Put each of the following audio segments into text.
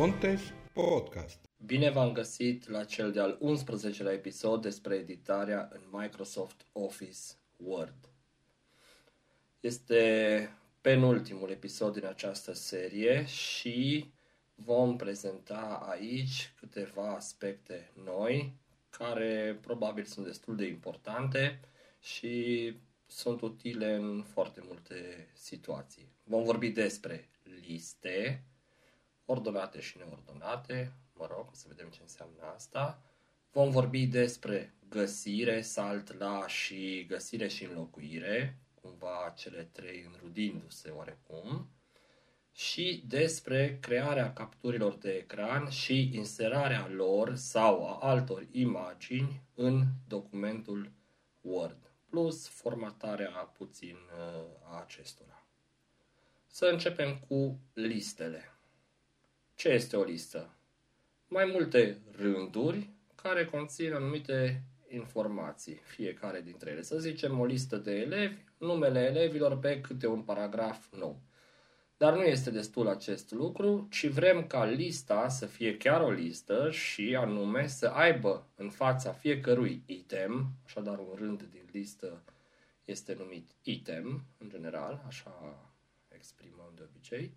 Contes Podcast. Bine v-am găsit la cel de-al 11-lea episod despre editarea în Microsoft Office Word. Este penultimul episod din această serie și vom prezenta aici câteva aspecte noi care probabil sunt destul de importante și sunt utile în foarte multe situații. Vom vorbi despre liste, ordonate și neordonate, mă rog, să vedem ce înseamnă asta. Vom vorbi despre găsire, salt la și găsire și înlocuire, cumva cele trei înrudindu-se oarecum, și despre crearea capturilor de ecran și inserarea lor sau a altor imagini în documentul Word, plus formatarea puțin uh, a acestora. Să începem cu listele. Ce este o listă? Mai multe rânduri care conțin anumite informații, fiecare dintre ele. Să zicem o listă de elevi, numele elevilor pe câte un paragraf nou. Dar nu este destul acest lucru, ci vrem ca lista să fie chiar o listă și anume să aibă în fața fiecărui item, așadar un rând din listă este numit item în general, așa exprimăm de obicei,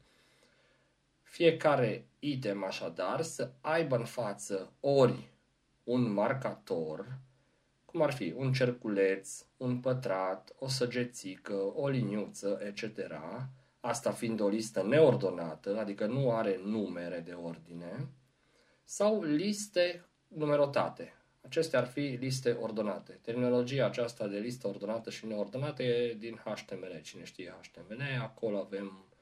fiecare item așadar să aibă în față ori un marcator, cum ar fi un cerculeț, un pătrat, o săgețică, o liniuță, etc., asta fiind o listă neordonată, adică nu are numere de ordine, sau liste numerotate. Acestea ar fi liste ordonate. Terminologia aceasta de listă ordonată și neordonată e din HTML. Cine știe HTML, acolo avem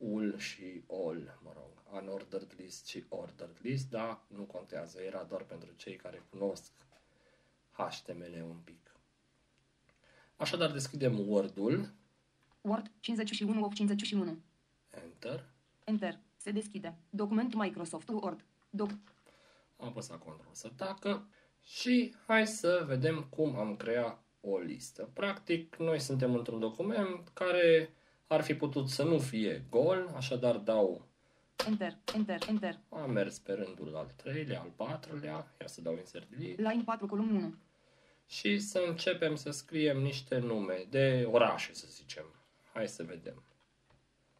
ul și all, mă rog, unordered list și ordered list, dar nu contează, era doar pentru cei care cunosc HTML un pic. Așadar, deschidem Word-ul. Word 51 of 51. Enter. Enter. Se deschide. Document Microsoft Word. Doc. Am apăsat Ctrl să tacă și hai să vedem cum am creat o listă. Practic, noi suntem într-un document care ar fi putut să nu fie gol, așadar dau Enter. Enter. Enter. am mers pe rândul al treilea, al patrulea, ia să dau insert delete Line 4 column 1. și să începem să scriem niște nume de orașe, să zicem. Hai să vedem.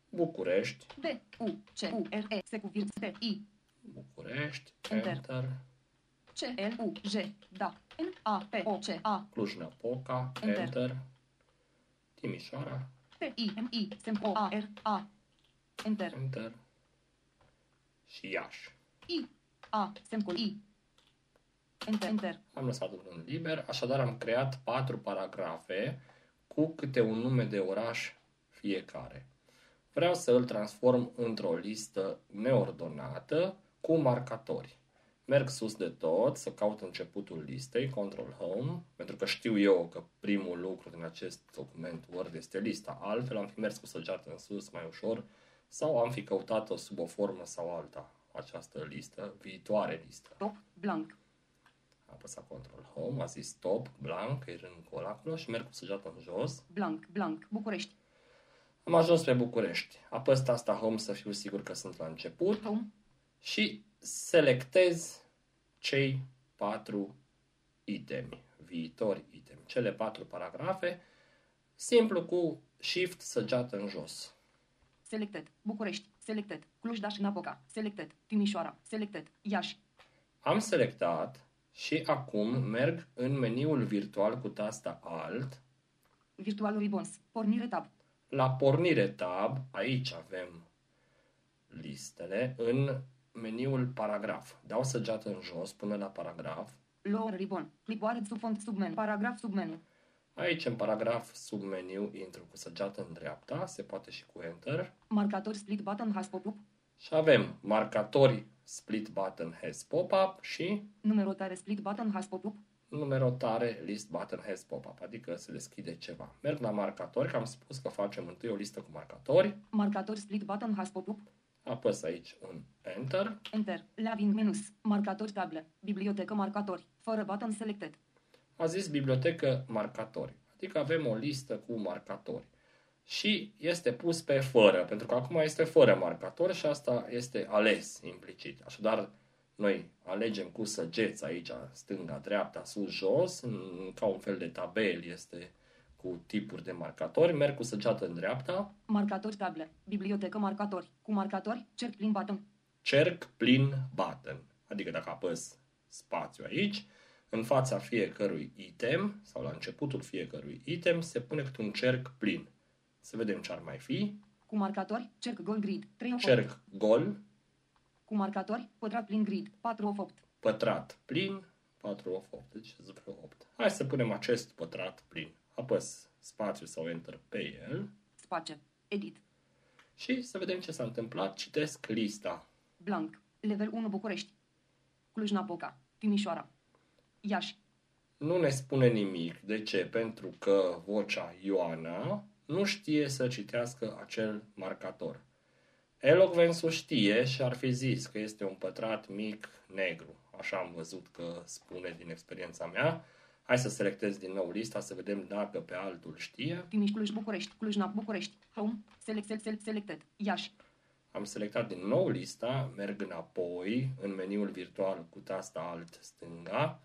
București, B U C U R E se cu virgulă T I București, Enter. Enter, C L U J da N A P O C A Cluj-Napoca, Enter. Enter, Timișoara, P I M I sem O A R A Enter. Enter și Iași. I A semcul I Enter. Enter. Am lăsat un rând liber, așadar am creat patru paragrafe cu câte un nume de oraș fiecare. Vreau să îl transform într-o listă neordonată cu marcatori. Merg sus de tot să caut începutul listei, Control Home, pentru că știu eu că primul lucru din acest document Word este lista. Altfel am fi mers cu săgeată în sus mai ușor sau am fi căutat-o sub o formă sau alta, această listă, viitoare listă. Top blank. Am apăsat Control Home, a zis stop, blank, e rândul acolo și merg cu săgeată în jos. Blank. Blank. București. Am ajuns pe București. Apăs asta Home să fiu sigur că sunt la început Home. și selectez cei patru itemi, viitori itemi, cele patru paragrafe, simplu cu Shift săgeată în jos. Selected. București. Selected. Cluj-Napoca. Selected. Timișoara. Selected. Iași. Am selectat și acum merg în meniul virtual cu tasta Alt, Virtual Ribbons. Pornire tab. La pornire tab, aici avem listele în meniul paragraf. Dau săgeată în jos până la paragraf. Lower ribbon. Clipboard sub font submenu. Paragraf submenu. Aici în paragraf sub meniu intru cu săgeată în dreapta, se poate și cu Enter. Marcator split button has pop-up. Și avem marcatori split button has pop-up și Numerotare split button has pop-up. numerotare list button has pop-up, adică se deschide ceva. Merg la marcatori, că am spus că facem întâi o listă cu marcatori. Marcator split button has pop-up. Apăs aici un Enter. Enter. Lavin menus. Marcatori table. Bibliotecă marcatori. Fără button selected. a zis bibliotecă marcatori. Adică avem o listă cu marcatori. și este pus pe fără, pentru că acum este fără marcator și asta este ales implicit. Așadar, noi alegem cu săgeți aici, stânga, dreapta, sus, jos, ca un fel de tabel este cu tipuri de marcatori, merg cu săgeată în dreapta. Marcatori table. Bibliotecă marcatori. Cu marcatori, cerc plin button. Cerc plin button. Adică dacă apăs spațiu aici, în fața fiecărui item sau la începutul fiecărui item se pune câte un cerc plin. Să vedem ce ar mai fi. Cu marcatori, cerc gol grid. 3 of 8. Cerc gol, Cu marcatori, pătrat plin grid. 4 of 8. pătrat plin, 4 of 8, deci vreo 8. Hai să punem acest pătrat plin. Apăs spațiu sau enter pe el Space. Edit. și să vedem ce s-a întâmplat. Citesc lista. Blank. Level 1 București. Cluj-Napoca. Timișoara. Iași. Nu ne spune nimic. De ce? Pentru că vocea Ioana nu știe să citească acel marcator. Elocvensul știe și ar fi zis că este un pătrat mic negru. Așa am văzut că spune din experiența mea. Hai să selectez din nou lista să vedem dacă pe altul știe. Timiș Cluj București. Cluj-Nap București. Home. Select, select, select, selected. Iași. Am selectat din nou lista, merg înapoi în meniul virtual cu tasta alt stânga.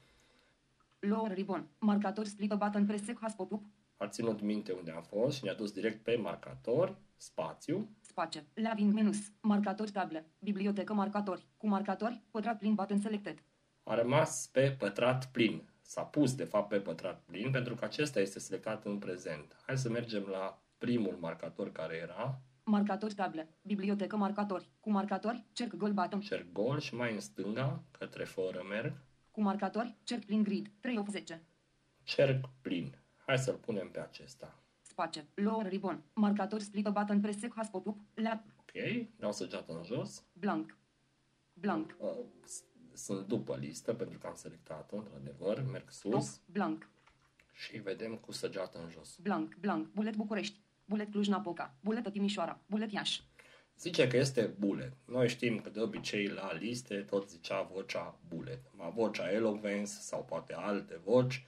Lower ribbon. Marcatori split button press sec has pop-up. A ținut minte unde am fost și ne-a dus direct pe marcator, spațiu, Space. Laving menus. Marcatori table. Bibliotecă marcatori. Cu marcatori, pătrat plin button selected. a rămas pe pătrat plin. S-a pus, de fapt, pe pătrat plin pentru că acesta este selectat în prezent. Hai să mergem la primul marcator care era, Marcatori table. Bibliotecă marcatori. Cu marcatori, cerc gol button. cer gol și mai în stânga, către fără merg, Cu marcatori, cerc plin grid. 3 of 10. cerc plin. Hai să-l punem pe acesta. Space. Lower ribbon. Marcatori split button press sec has pop-up. Lab. Ok, dau săgeată în jos. Blank. Blank. Uh, s- Sunt după listă pentru că am selectat-o, într-adevăr. Merg Top. sus Blank. și vedem cu săgeată în jos. Blank. Blank. Bulet București. Bulet Cluj-Napoca. Buletă Timișoara. Bulet Iași. Zice că este bullet. Noi știm că de obicei la liste tot zicea vocea bullet. Ma vocea eloquence sau poate alte voci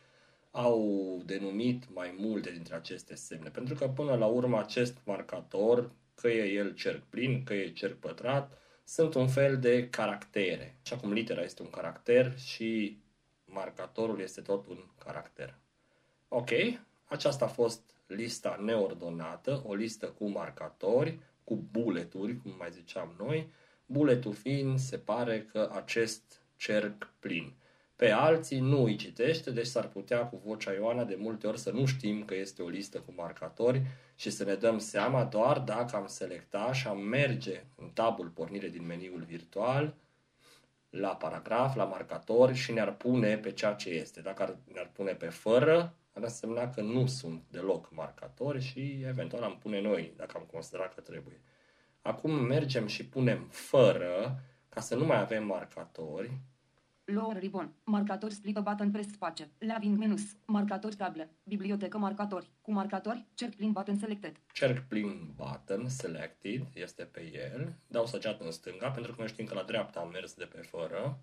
au denumit mai multe dintre aceste semne. Pentru că până la urmă acest marcator, că e el cerc plin, că e cerc pătrat, sunt un fel de caractere. Așa cum litera este un caracter și marcatorul este tot un caracter. Ok, aceasta a fost lista neordonată, o listă cu marcatori, cu buleturi, cum mai ziceam noi, buletul fiind, se pare că acest cerc plin. Pe alții nu îi citește, deci s-ar putea cu vocea Ioana de multe ori să nu știm că este o listă cu marcatori și să ne dăm seama doar dacă am selecta și am merge în tabul pornire din meniul virtual, la paragraf, la marcator și ne-ar pune pe ceea ce este. Dacă ar, ne-ar pune pe fără, ar însemna că nu sunt deloc marcatori și eventual am pune noi, dacă am considerat că trebuie. Acum mergem și punem fără, ca să nu mai avem marcatori. Lower ribbon. Marcatori split button press space. Laving menus. Marcatori table. Bibliotecă marcatori. Cu marcatori, cerc plin button selected. Cerc plin button, selected, este pe el. Dau săgeată în stânga, pentru că noi știm că la dreapta am mers de pe fără,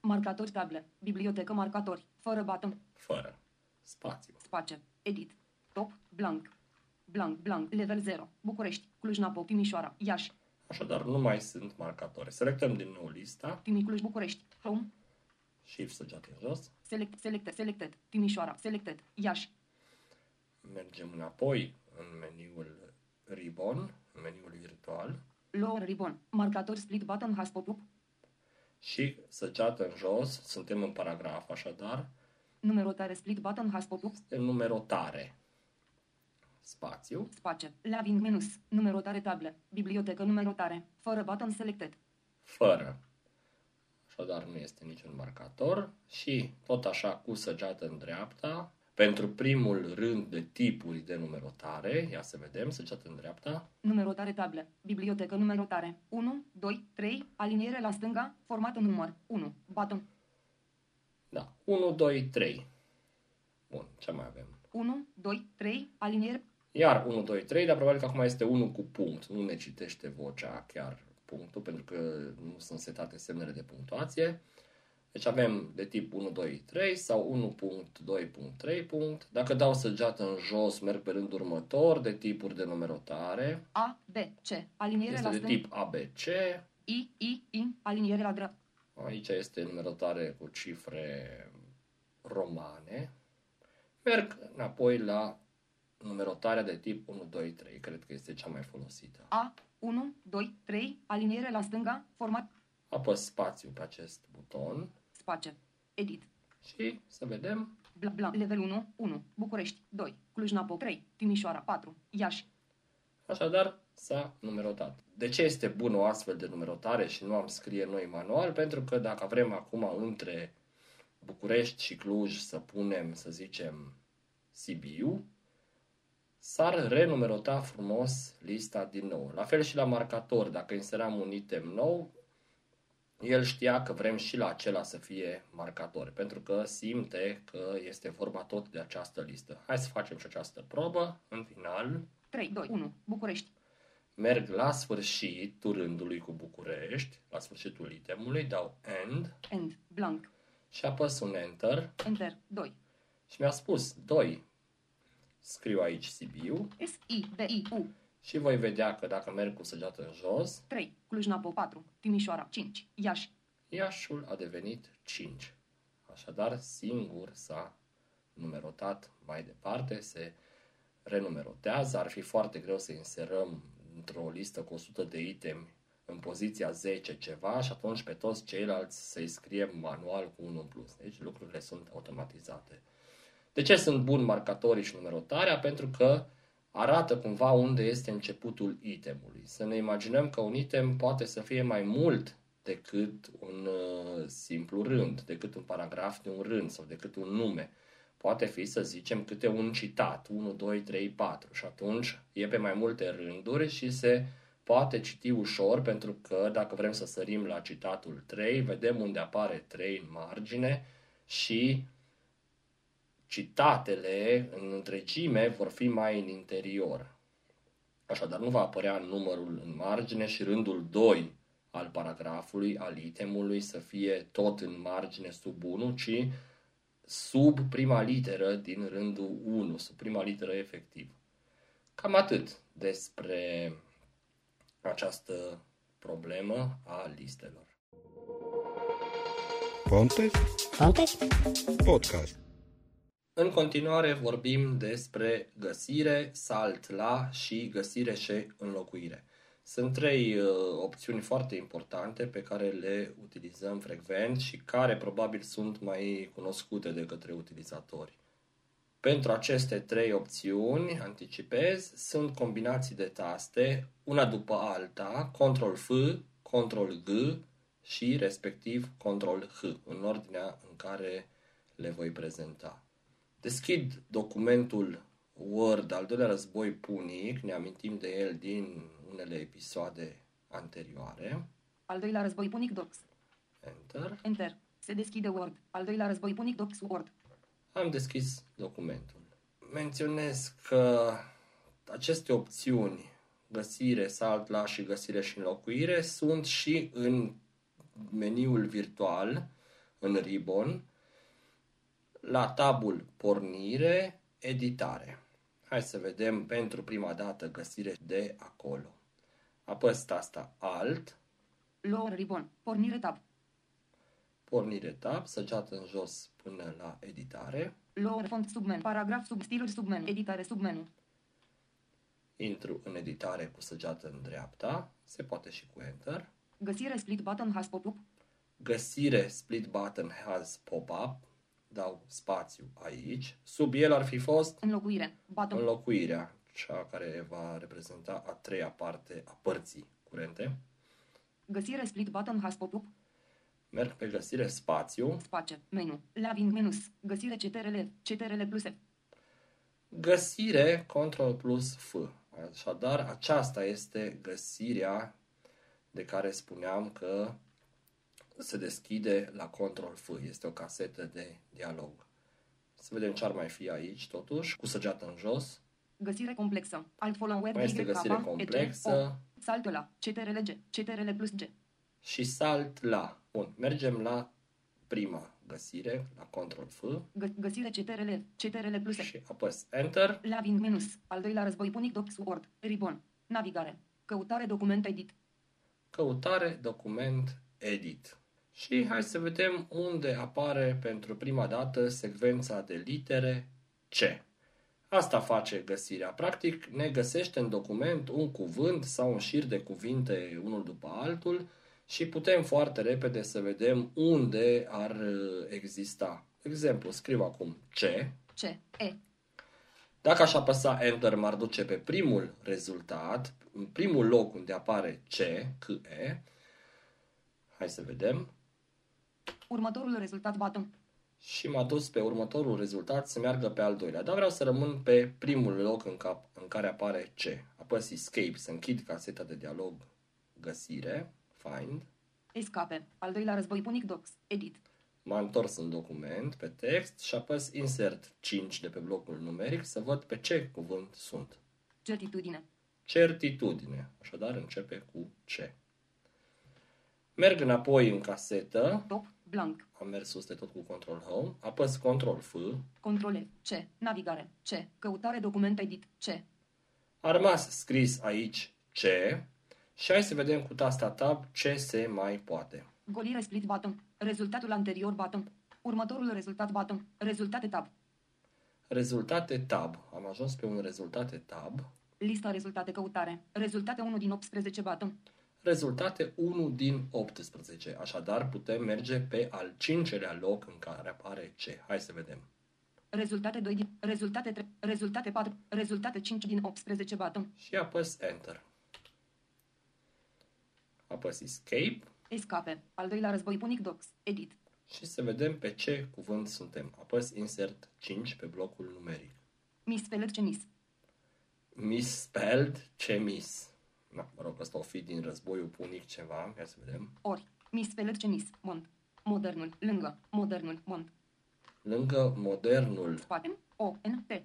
Marcatori table. Bibliotecă marcatori. Fără button. fără, spațiu. Space. Edit. Top. Blank. Blank. Blank. Level 0. București. Cluj-Napoca. Timișoara. Iași. Așadar, nu mai sunt marcatori. Selectăm din nou lista, Timi Cluj București. Home. Shift săgeată în jos, Select. Selected. Selected. Timișoara. Selected. Iași. mergem înapoi în meniul Ribbon, în meniul virtual Lower ribbon. Marcatori split button has pop-up. și săgeată în jos, suntem în paragraf așadar, Numerotare split button has pop-up. este numerotare. Spațiu, Space. Laving menus. Numerotare table. Bibliotecă numerotare. Fără button selected. fără. Așadar nu este niciun marcator și tot așa cu săgeată în dreapta, pentru primul rând de tipuri de numerotare, ia să vedem, săgeată în dreapta, Numerotare table. Bibliotecă numerotare. 1, 2, 3. Aliniere la stânga. Format în număr. 1. Button. da, 1, 2, 3. Bun, ce mai avem? 1, 2, 3. Aliniere. Iar 1, 2, 3, dar probabil că acum este 1 cu punct. Nu ne citește vocea chiar punctul, pentru că nu sunt setate semnele de punctuație. Deci avem de tip 1, 2, 3 sau 1.2.3. Dacă dau săgeată în jos, merg pe rândul următor de tipuri de numerotare. A, B, C. Aliniere Este la de stânga. tip ABC. I, I, I. Aliniere la dreapta. Aici este numerotare cu cifre romane. Merg înapoi la numerotarea de tip 1, 2, 3. Cred că este cea mai folosită. A, 1, 2, 3. Aliniere la stânga. Format. Apăs spațiu pe acest buton Space. Edit. și să vedem Bla, bla. Level 1, 1. București. 2. Cluj-Napoca. 3. Timișoara. 4. Iași. Așadar, s-a numerotat. De ce este bună o astfel de numerotare și nu am scrie noi manual? Pentru că dacă vrem acum între București și Cluj să punem, să zicem, Sibiu, s-ar renumerota frumos lista din nou. La fel și la marcator, dacă inseram un item nou, el știa că vrem și la acela să fie marcator, pentru că simte că este vorba tot de această listă. Hai să facem și această probă. În final, 3, 2, 1. București. merg la sfârșitul rândului cu București, la sfârșitul itemului, dau End End. Blank. și apăs un Enter Enter. 2. și mi-a spus 2. Scriu aici Sibiu S, Și, B, I, U. și voi vedea că dacă merg cu săgeată în jos, 3. Cluj-Napoca. 4. Timișoara. 5. Iași. Iașul a devenit 5. Așadar, singur s-a numerotat mai departe, se renumerotează. Ar fi foarte greu să inserăm într-o listă cu 100 de itemi în poziția 10 ceva și atunci pe toți ceilalți să-i scriem manual cu 1 în plus. Deci lucrurile sunt automatizate. De ce sunt buni marcatorii și numerotarea? Pentru că arată cumva unde este începutul itemului. Să ne imaginăm că un item poate să fie mai mult decât un uh, simplu rând, decât un paragraf de un rând sau decât un nume. Poate fi, să zicem, câte un citat, 1, 2, 3, 4 și atunci e pe mai multe rânduri și se poate citi ușor pentru că dacă vrem să sărim la citatul 3, vedem unde apare 3 în margine și citatele în întregime vor fi mai în interior. Așadar, nu va apărea numărul în margine și rândul 2 al paragrafului, al itemului, să fie tot în margine sub 1, ci sub prima literă din rândul 1, sub prima literă efectiv. Cam atât despre această problemă a listelor. Ponte Ponte? Podcast. În continuare vorbim despre găsire, salt la și găsire și înlocuire. Sunt trei uh, opțiuni foarte importante pe care le utilizăm frecvent și care probabil sunt mai cunoscute de către utilizatori. Pentru aceste trei opțiuni, anticipez, sunt combinații de taste, una după alta, Ctrl-F, Ctrl-G și respectiv Ctrl-H, în ordinea în care le voi prezenta. Deschid documentul Word al doilea război punic, ne amintim de el din unele episoade anterioare. Al doilea război punic Docs. Enter. Enter. Se deschide Word. Al doilea război punic Docs Word. Am deschis documentul. Menționez că aceste opțiuni, găsire, salt la și găsire și înlocuire, sunt și în meniul virtual, în Ribbon, la tabul pornire, editare. Hai să vedem pentru prima dată găsire de acolo. Apăs tasta Alt, Lower ribbon. Pornire tab. pornire tab, săgeată în jos până la editare. Lower font submenu. Paragraf sub stiluri submenu. Editare submenu. Intru în editare cu săgeată în dreapta, se poate și cu Enter. Găsire split button has pop-up. Găsire split button has pop-up, dau spațiu aici. Sub el ar fi fost Înlocuire. Button. înlocuirea, cea care va reprezenta a treia parte a părții curente. Găsire split button has pop-up. Merg pe găsire spațiu, Space. Menu. Laving menus. Găsire CTRL. CTRL plus F. găsire Ctrl plus F. Așadar, aceasta este găsirea de care spuneam că se deschide la Ctrl F. Este o casetă de dialog. Să vedem ce ar mai fi aici, totuși, cu săgeată în jos. Găsire complexă. Alt follower. Mai este Y, găsire K, complexă. EG, O. Saltul la. CTRL G. CTRL plus G. și salt la. Bun, mergem la prima găsire la Ctrl F Gă- găsire CTRL, CTRL plus și apăs Enter. Laving menus. Al doilea război punic docs word. Ribbon. Navigare. Căutare document edit. Căutare, document, edit. Și hai să vedem unde apare pentru prima dată secvența de litere C. Asta face găsirea. Practic ne găsește în document un cuvânt sau un șir de cuvinte unul după altul și putem foarte repede să vedem unde ar uh, exista. De exemplu, scriu acum C. C. E. Dacă aș apăsa Enter, m-ar duce pe primul rezultat, în primul loc unde apare C, C, E. Hai să vedem. Următorul rezultat button. Și m-a dus pe următorul rezultat să meargă pe al doilea. Dar vreau să rămân pe primul loc în, cap, în care apare C. Apăs Escape să închid caseta de dialog găsire, find. Escape. Al doilea război punic docs. Edit. M-am întors în document, pe text și apăs Insert 5 de pe blocul numeric să văd pe ce cuvânt sunt. Certitudine. Certitudine. Așadar începe cu C. Merg înapoi în casetă, Top. Blank. am mers sus de tot cu Control Home, apăs Control F, Control F. C. Navigare. C. Căutare document edit. C. a rămas scris aici C și hai să vedem cu tasta Tab ce se mai poate. Golire split button. Rezultatul anterior button. Următorul rezultat button. Rezultate tab. Rezultate Tab. Am ajuns pe un rezultate Tab. Lista rezultate căutare. Rezultate 1 din 18 button. Rezultate 1 din 18. Așadar putem merge pe al cincelea loc în care apare C. Hai să vedem. Rezultate 2 din... Rezultate 3. Rezultate 4. Rezultate 5 din 18 button. Și apăs Enter. Apăs Escape Escape. Al doilea război punic docs. Edit. și să vedem pe ce cuvânt suntem. Apăs Insert 5 pe blocul numeric. Misspelled cemis. Misspelled ce mis. Na, mă rog, ăsta o fi din războiul punic ceva. Hai să vedem. Ori. Misspelled cemis. Mont. Modernul. Lângă. Modernul. Mont. Lângă modernul Spate. O. N. T.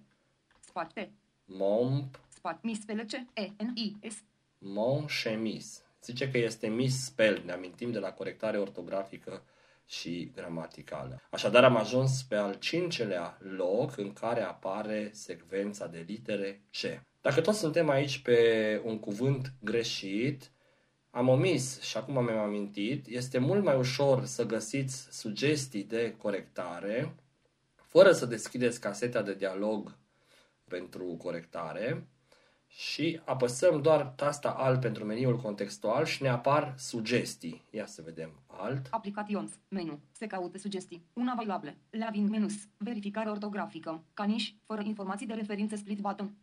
Spate. Momp, Spate. Misspelled C. E. N. I. S. mon chemis. Zice că este misspelled. Ne amintim de la corectare ortografică și gramaticală. Așadar am ajuns pe al cincelea loc în care apare secvența de litere C. Dacă tot suntem aici pe un cuvânt greșit, am omis și acum mi-am amintit, este mult mai ușor să găsiți sugestii de corectare fără să deschideți caseta de dialog pentru corectare și apăsăm doar tasta Alt pentru meniul contextual și ne apar sugestii. Ia să vedem. Alt. Applications. Menu. Se caută sugestii. Una available. Laving menus. Verificare ortografică. Caniș. Fără informații de referință split button.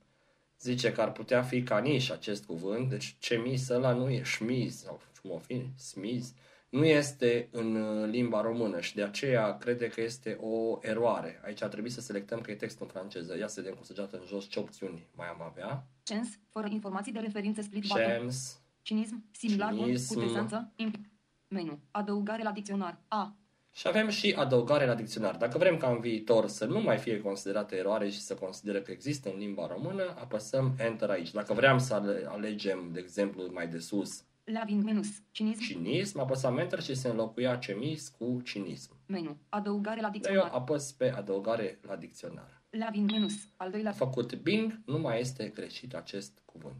Zice că ar putea fi caniș acest cuvânt, deci cemis ăla nu e șmiz sau cum o fi, smiz, nu este în uh, limba română și de aceea crede că este o eroare. Aici ar trebui să selectăm că e text în franceză. Ia să vedem cu săgeată în jos ce opțiuni mai am avea. Cens. Fără informații de referință split button. Chems, Cinism. Similar cu Cinism. desență. Imp- Menu. Adăugare la dicționar. A. Și avem și adăugare la dicționar. Dacă vrem ca în viitor să nu mai fie considerată eroare și să consideră că există în limba română, apăsăm Enter aici. Dacă vrem să ale- alegem, de exemplu, mai de sus, Laving menus. Cinism. cinism, apăsăm Enter și se înlocuia cemis cu cinism. Menu. Adăugare la Eu dicționar. apăs pe adăugare la dicționar. Laving menus. Al doilea. A făcut Bing, nu mai este greșit acest cuvânt.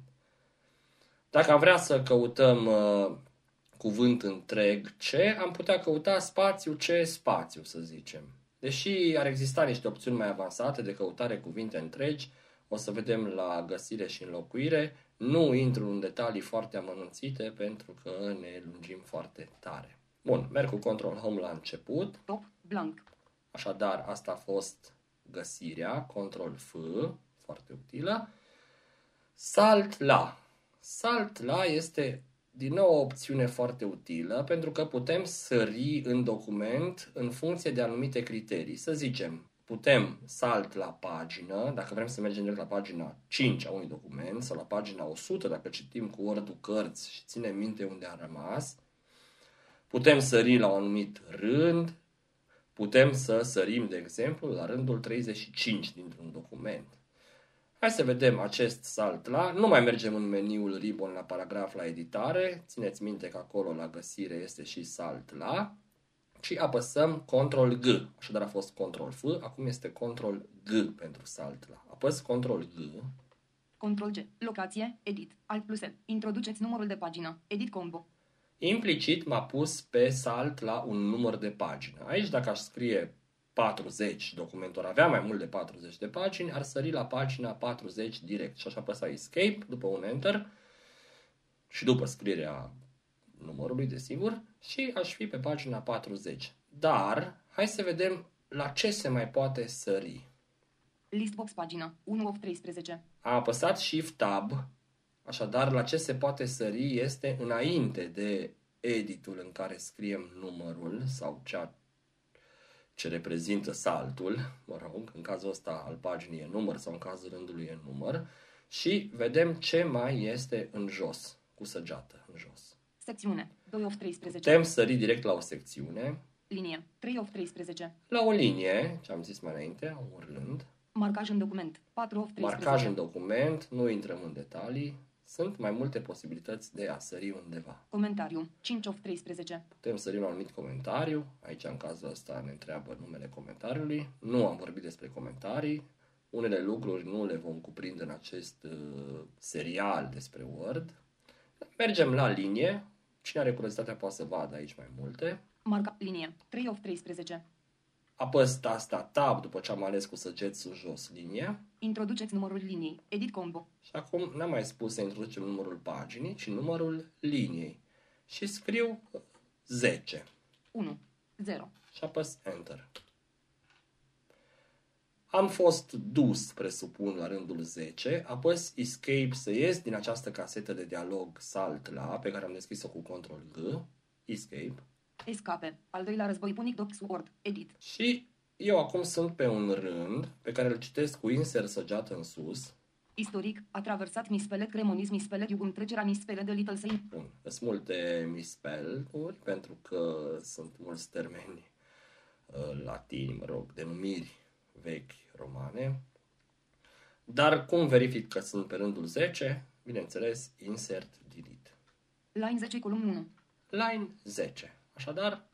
Dacă am vrea să căutăm uh, cuvânt întreg C, am putea căuta spațiu C spațiu, să zicem. Deși ar exista niște opțiuni mai avansate de căutare cuvinte întregi, o să vedem la găsire și înlocuire. Nu intru în detalii foarte amănunțite pentru că ne lungim foarte tare. Bun, merg cu Control Home la început. Top. Blank. Așadar, asta a fost găsirea, control F, foarte utilă. Salt la. Salt la este din nou o opțiune foarte utilă pentru că putem sări în document în funcție de anumite criterii. Să zicem, putem salt la pagină, dacă vrem să mergem direct la pagina 5 a unui document sau la pagina 100 dacă citim cu Word-ul cărți și ținem minte unde a rămas. Putem sări la un anumit rând, Putem să sărim, de exemplu, la rândul 35 dintr-un document. Hai să vedem acest salt la. Nu mai mergem în meniul ribbon la paragraf la editare. Țineți minte că acolo la găsire este și salt la. și apăsăm Ctrl G. Așadar a fost Ctrl F, acum este Ctrl G pentru salt la. Apăs Ctrl G, Control G. Locație. Edit. Alt plus L. Introduceți numărul de pagină. Edit combo. implicit m-a pus pe salt la un număr de pagină. Aici dacă aș scrie 40, documentul ar avea mai mult de 40 de pagini, ar sări la pagina 40 direct și aș apăsa Escape după un Enter și după scrierea numărului, desigur, și aș fi pe pagina 40. Dar, hai să vedem la ce se mai poate sări. Listbox pagină. 1 of 13. Am apăsat Shift Tab, așadar la ce se poate sări este înainte de editul în care scriem numărul sau ceea ce reprezintă saltul, mă rog, în cazul ăsta al paginii e număr sau în cazul rândului e număr, și vedem ce mai este în jos, cu săgeată în jos. Secțiune. 2 of 13. Putem sări direct la o secțiune, Linie. 3 of 13. la o linie, ce am zis mai înainte, un rând, Marcaj în document. 4 of 13. marcaj în document, nu intrăm în detalii, sunt mai multe posibilități de a sări undeva. Comentariu. 5 of 13. Putem sări la un anumit comentariu, aici în cazul ăsta ne întreabă numele comentariului, nu am vorbit despre comentarii, unele lucruri nu le vom cuprinde în acest uh, serial despre Word. Mergem la linie, cine are curiozitatea poate să vadă aici mai multe. Marca. Linie. 3 of 13. Apăs tasta Tab după ce am ales cu săgeți sus jos linie Introduceți numărul liniei. Edit combo. și acum n-am mai spus să introducem numărul paginii, ci numărul liniei și scriu 10 1. 0. și apăs Enter. Am fost dus, presupun, la rândul 10, apăs Escape să ies din această casetă de dialog salt la, pe care am deschis-o cu Ctrl G, Escape, Escape. Al doilea război punic. Docs Word. Edit. și eu acum sunt pe un rând pe care îl citesc cu insert săgeată în sus, Istoric. A traversat mispelet cremonism mispelet iugum trecerea mispelet de Little Saint. Bun, sunt multe misspell-uri pentru că sunt mulți termeni uh, latini, mă rog, denumiri vechi romane. Dar cum verific că sunt pe rândul 10? Bineînțeles, insert delete. Line 10 column 1. Line 10. Așadar,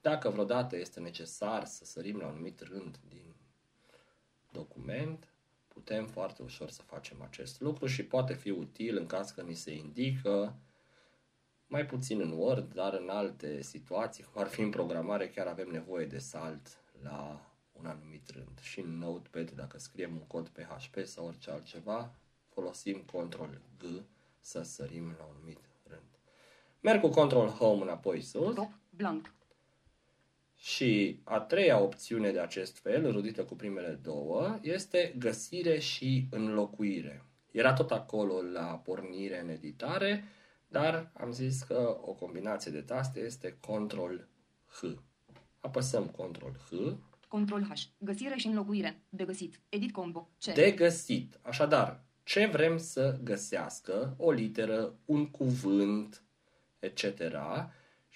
dacă vreodată este necesar să sărim la un anumit rând din document, putem foarte ușor să facem acest lucru și poate fi util în caz că ni se indică mai puțin în Word, dar în alte situații, cum ar fi în programare, chiar avem nevoie de salt la un anumit rând. Și în Notepad, dacă scriem un cod PHP sau orice altceva, folosim Ctrl G să sărim la un anumit rând. Merg cu Ctrl Home înapoi sus Top. Blank. și a treia opțiune de acest fel, rudită cu primele două, este găsire și înlocuire. Era tot acolo la pornire în editare, dar am zis că o combinație de taste este Ctrl H. Apăsăm Ctrl H Control H. Găsire și înlocuire. De găsit. Edit combo. C. de găsit. Așadar, ce vrem să găsească, o literă, un cuvânt, etc.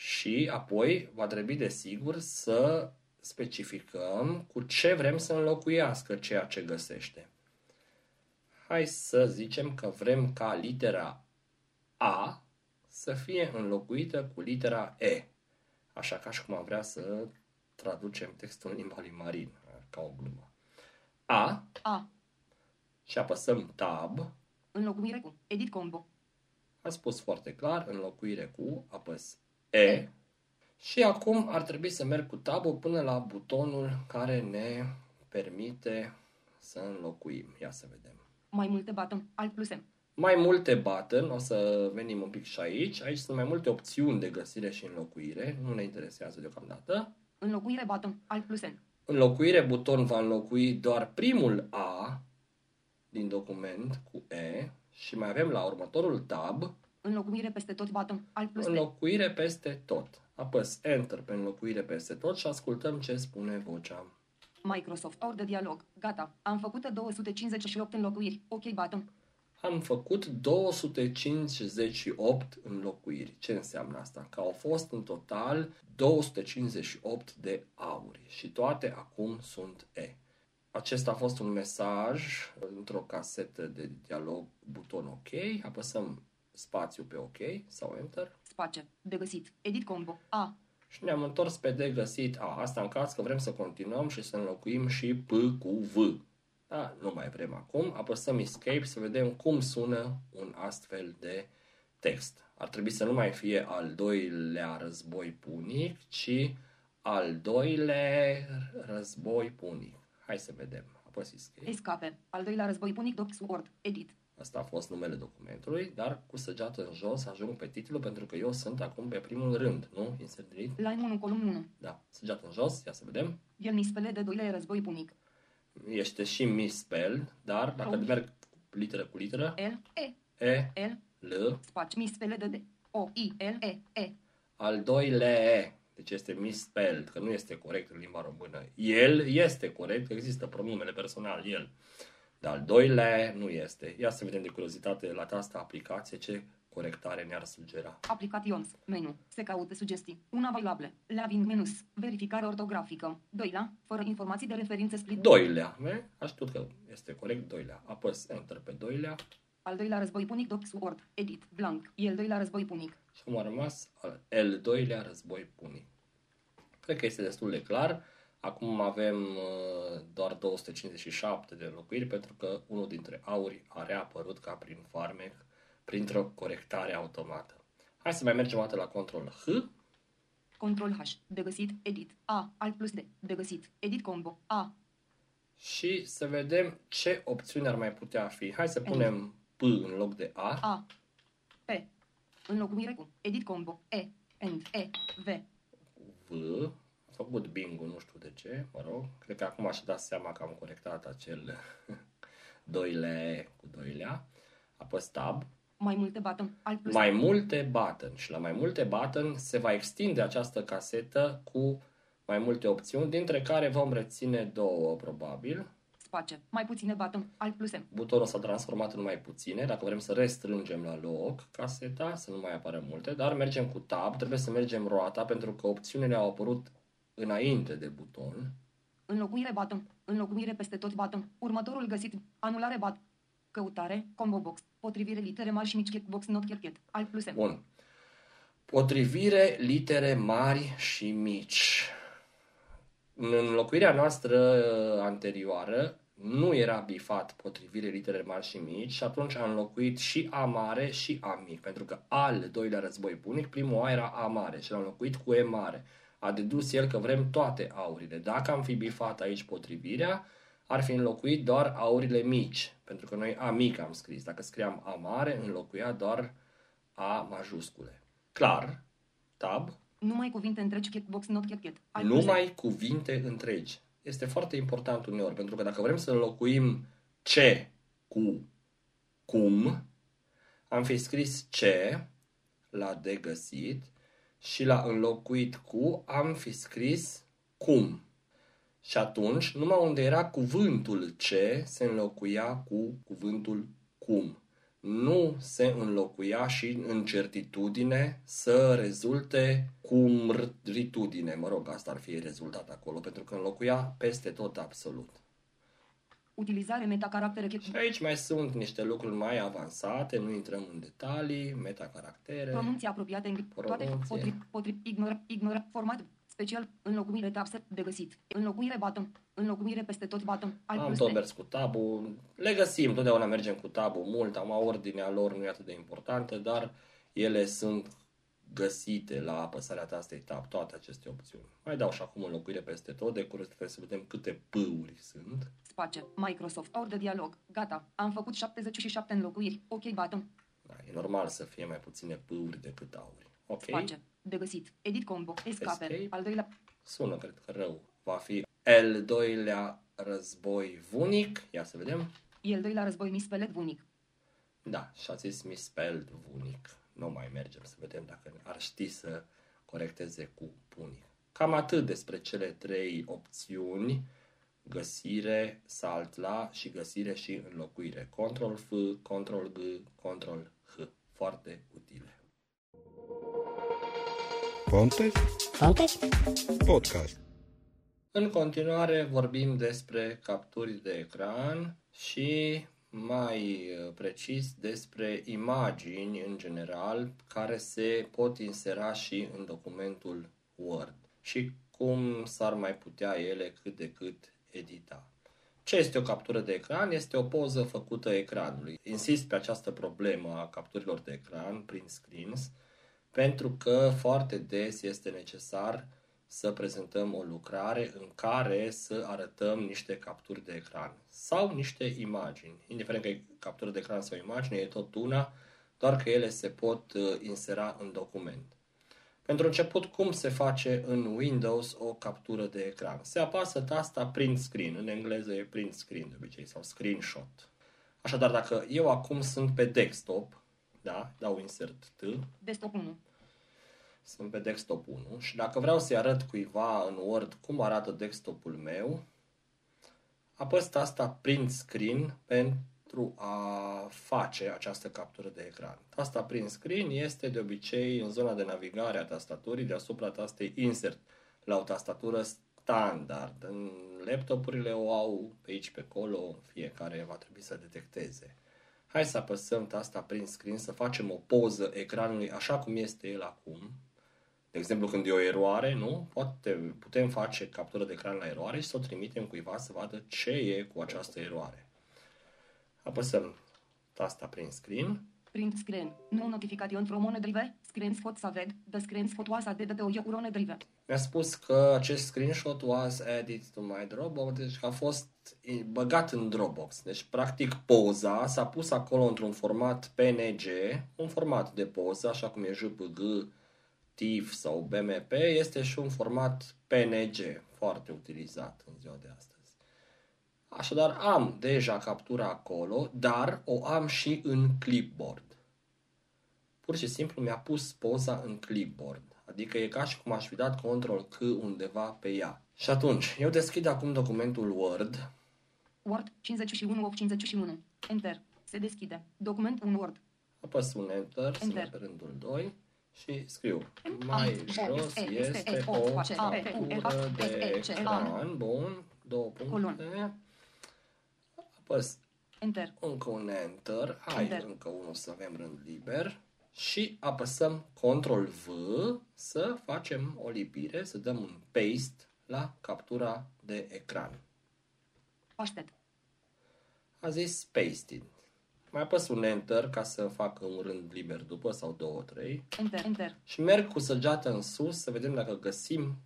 Și apoi va trebui, desigur, să specificăm cu ce vrem să înlocuiască ceea ce găsește. Hai să zicem că vrem ca litera A să fie înlocuită cu litera E. Așa ca și cum am vrea să traducem textul în limba lui Marin, ca o glumă. A A. și apăsăm Tab, Înlocuire cu. Edit combo. a spus foarte clar, înlocuire cu, apăs E. Și acum ar trebui să merg cu tabul până la butonul care ne permite să înlocuim. Ia să vedem. Mai multe button. Alt plus M. Mai multe button, o să venim un pic și aici. Aici sunt mai multe opțiuni de găsire și înlocuire. Nu ne interesează deocamdată. Înlocuire button. Alt plus N. Înlocuire buton va înlocui doar primul A din document cu E și mai avem la următorul tab Înlocuire peste tot button. Alt plus T. înlocuire peste tot. Apăs Enter pe înlocuire peste tot și ascultăm ce spune vocea. Microsoft. Or de dialog. Gata. Am făcut 258 înlocuiri. OK button. Am făcut 258 înlocuiri. Ce înseamnă asta? Că au fost în total 258 de auri și toate acum sunt E. Acesta a fost un mesaj într-o casetă de dialog, buton OK, apăsăm spațiu pe OK sau Enter Space. De găsit. Edit combo. A. Și ne-am întors pe de găsit, a, asta în caz că vrem să continuăm și să înlocuim și P cu V. Da, nu mai vrem acum, apăsăm Escape să vedem cum sună un astfel de text. Ar trebui să nu mai fie al doilea război punic, ci al doilea război punic. Hai să vedem. Apăs Escape. Escape. Al doilea război punic doc Word. Edit. Asta a fost numele documentului, dar cu săgeată în jos ajung pe titlu pentru că eu sunt acum pe primul rând, nu? Insert delete. Line 1, column 1. Da, săgeată în jos, ia să vedem. El mi spele de doilea război punic. Este și misspelled, dar dacă Oh. merg literă cu literă, L, E, E, L, L, spațiu, mi spele de D. O, I, L, E, E. al doilea E. Deci este misspelled, că nu este corect în limba română. El este corect, că există pronumele personal, el. Dar al doilea E nu este. Ia să vedem de curiozitate la tasta aplicație ce corectare ne-ar sugera. Applications. Menu. Se caută sugestii. Una available. Laving menus. Verificare ortografică. Doilea. Fără informații de referință split. Doilea, ve? Aș știut că este corect doilea. Apăs Enter pe doilea Al doilea război punic doc Word. Edit. Blank. El doilea război punic. și am rămas al el doilea război punic. Cred că este destul de clar. Acum avem uh, doar 257 de înlocuiri pentru că unul dintre auri a reapărut ca prin farmec printr-o corectare automată. Hai să mai mergem o dată la control H. Control H. De găsit. Edit. A. Alt plus D. De găsit. Edit combo. A. și să vedem ce opțiuni ar mai putea fi. Hai să punem P în loc de A. A. P. Înlocuire cu. Edit combo. E. End. E. V. V. A făcut bingo, nu știu de ce, mă rog. Cred că acum aș da seama că am corectat acel doile cu doilea. Apăs tab. Mai multe button. Alt plus Mai multe button și la mai multe button se va extinde această casetă cu mai multe opțiuni, dintre care vom reține două, probabil. space. Mai puține button. Alt plus M. Butonul s-a transformat în mai puține, dacă vrem să restrângem la loc caseta, să nu mai apară multe, dar mergem cu tab, trebuie să mergem roata, pentru că opțiunile au apărut înainte de buton. Înlocuire button. Înlocuire peste tot button. Următorul găsit. Anulare button. Căutare. Combo box. Potrivire litere mari și mici checkbox not checked. Alt plus M. Bun. Potrivire litere mari și mici. În înlocuirea noastră uh, anterioară nu era bifat potrivire litere mari și mici și atunci a înlocuit și A mare și A mic, pentru că al doilea război punic, primul A era A mare și l-a înlocuit cu E mare. A dedus el că vrem toate aurile. Dacă am fi bifat aici potrivirea, ar fi înlocuit doar aurile mici, pentru că noi A mic am scris. Dacă scriam A mare, înlocuia doar A majuscule. Clar, tab, Numai cuvinte întregi checkbox not checked. Alt plus M. numai cuvinte întregi. Este foarte important uneori, pentru că dacă vrem să înlocuim ce cu cum, am fi scris ce la de găsit și la înlocuit cu am fi scris cum. Și atunci, numai unde era cuvântul ce, se înlocuia cu cuvântul cum. Nu se înlocuia și în certitudine să rezulte cumritudine. Mă rog, asta ar fi rezultat acolo, pentru că înlocuia peste tot absolut. Utilizare metacaractere Și checkbox. aici mai sunt niște lucruri mai avansate, nu intrăm în detalii, metacaractere. Pronunții apropiate în toate Pronunție. potri, potri, ignora, ignora, format special, înlocuire tab set de găsit. Înlocuire button. Înlocuire peste tot button. Alt Am plus tot M. mers cu tabul, le găsim, totdeauna mergem cu tabul mult, am ordinea lor nu e atât de importantă, dar ele sunt găsite la apăsarea tastei tab, toate aceste opțiuni. Mai dau și acum înlocuire peste tot, de curiozitate să vedem câte p-uri sunt. Space. Microsoft. Or de dialog. Gata. Am făcut 77 înlocuiri. Ok button. Da, e normal să fie mai puține p-uri decât auri. Ok, Space. De găsit. Edit combo. Escape. Escape. Al doilea. sună cred că rău. Va fi el doilea război vunic, ia să vedem. El doilea război mispelet vunic. Da, și a zis misspelled vunic. Nu mai mergem să vedem dacă ar ști să corecteze cu punic. Cam atât despre cele trei opțiuni, găsire, salt la și găsire și înlocuire. Control F, Control G, Control H. Foarte utile. Pontes Pontes? Podcast. În continuare vorbim despre capturi de ecran și mai uh, precis despre imagini în general care se pot insera și în documentul Word și cum s-ar mai putea ele cât de cât edita. Ce este o captură de ecran? Este o poză făcută ecranului. Insist pe această problemă a capturilor de ecran, print screens, pentru că foarte des este necesar să prezentăm o lucrare în care să arătăm niște capturi de ecran sau niște imagini. Indiferent că e captură de ecran sau imagine, e tot una, doar că ele se pot uh, insera în document. Pentru început, cum se face în Windows o captură de ecran? Se apasă tasta print screen, în engleză e print screen de obicei, sau screenshot. Așadar, dacă eu acum sunt pe desktop, da, dau insert T, Desktop 1. Sunt pe desktop 1 și dacă vreau să-i arăt cuiva în Word cum arată desktopul meu, apăs tasta print screen pentru a face această captură de ecran. Tasta print screen este de obicei în zona de navigare a tastaturii deasupra tastei insert la o tastatură standard. În laptopurile o au pe aici, pe acolo, fiecare va trebui să detecteze. Hai să apăsăm tasta print screen, să facem o poză ecranului așa cum este el acum. De exemplu, când e o eroare, nu? Poate, putem face captură de ecran la eroare și să o trimitem cuiva să vadă ce e cu această eroare. Apăsăm tasta print screen. Print screen. No notification from OneDrive. Screenshot saved. The screenshot was added to your OneDrive. Mi-a spus că acest screenshot was added to my Dropbox, deci că a fost băgat în Dropbox. Deci, practic, poza s-a pus acolo într-un format PNG, un format de poză, așa cum e JPG, TIFF sau BMP, este și un format PNG, foarte utilizat în ziua de astăzi. Așadar, am deja captura acolo, dar o am și în clipboard. Pur și simplu mi-a pus poza în clipboard. Adică e ca și cum aș fi dat control C undeva pe ea. Și atunci, eu deschid acum documentul Word. Word 51 of 51. Enter. Se deschide. Document un Word. Apăs un Enter, să Enter. merg pe rândul 2 și scriu. Mai jos este o captură de ecran. Bun, două puncte. Apăs Enter. încă un Enter, hai Enter. încă unul să avem rând liber și apăsăm Ctrl V să facem o lipire, să dăm un paste la captura de ecran. Pasted. A zis pasted. Mai apăs un Enter ca să fac un rând liber după sau două, trei Enter. Enter. și merg cu săgeata în sus să vedem dacă găsim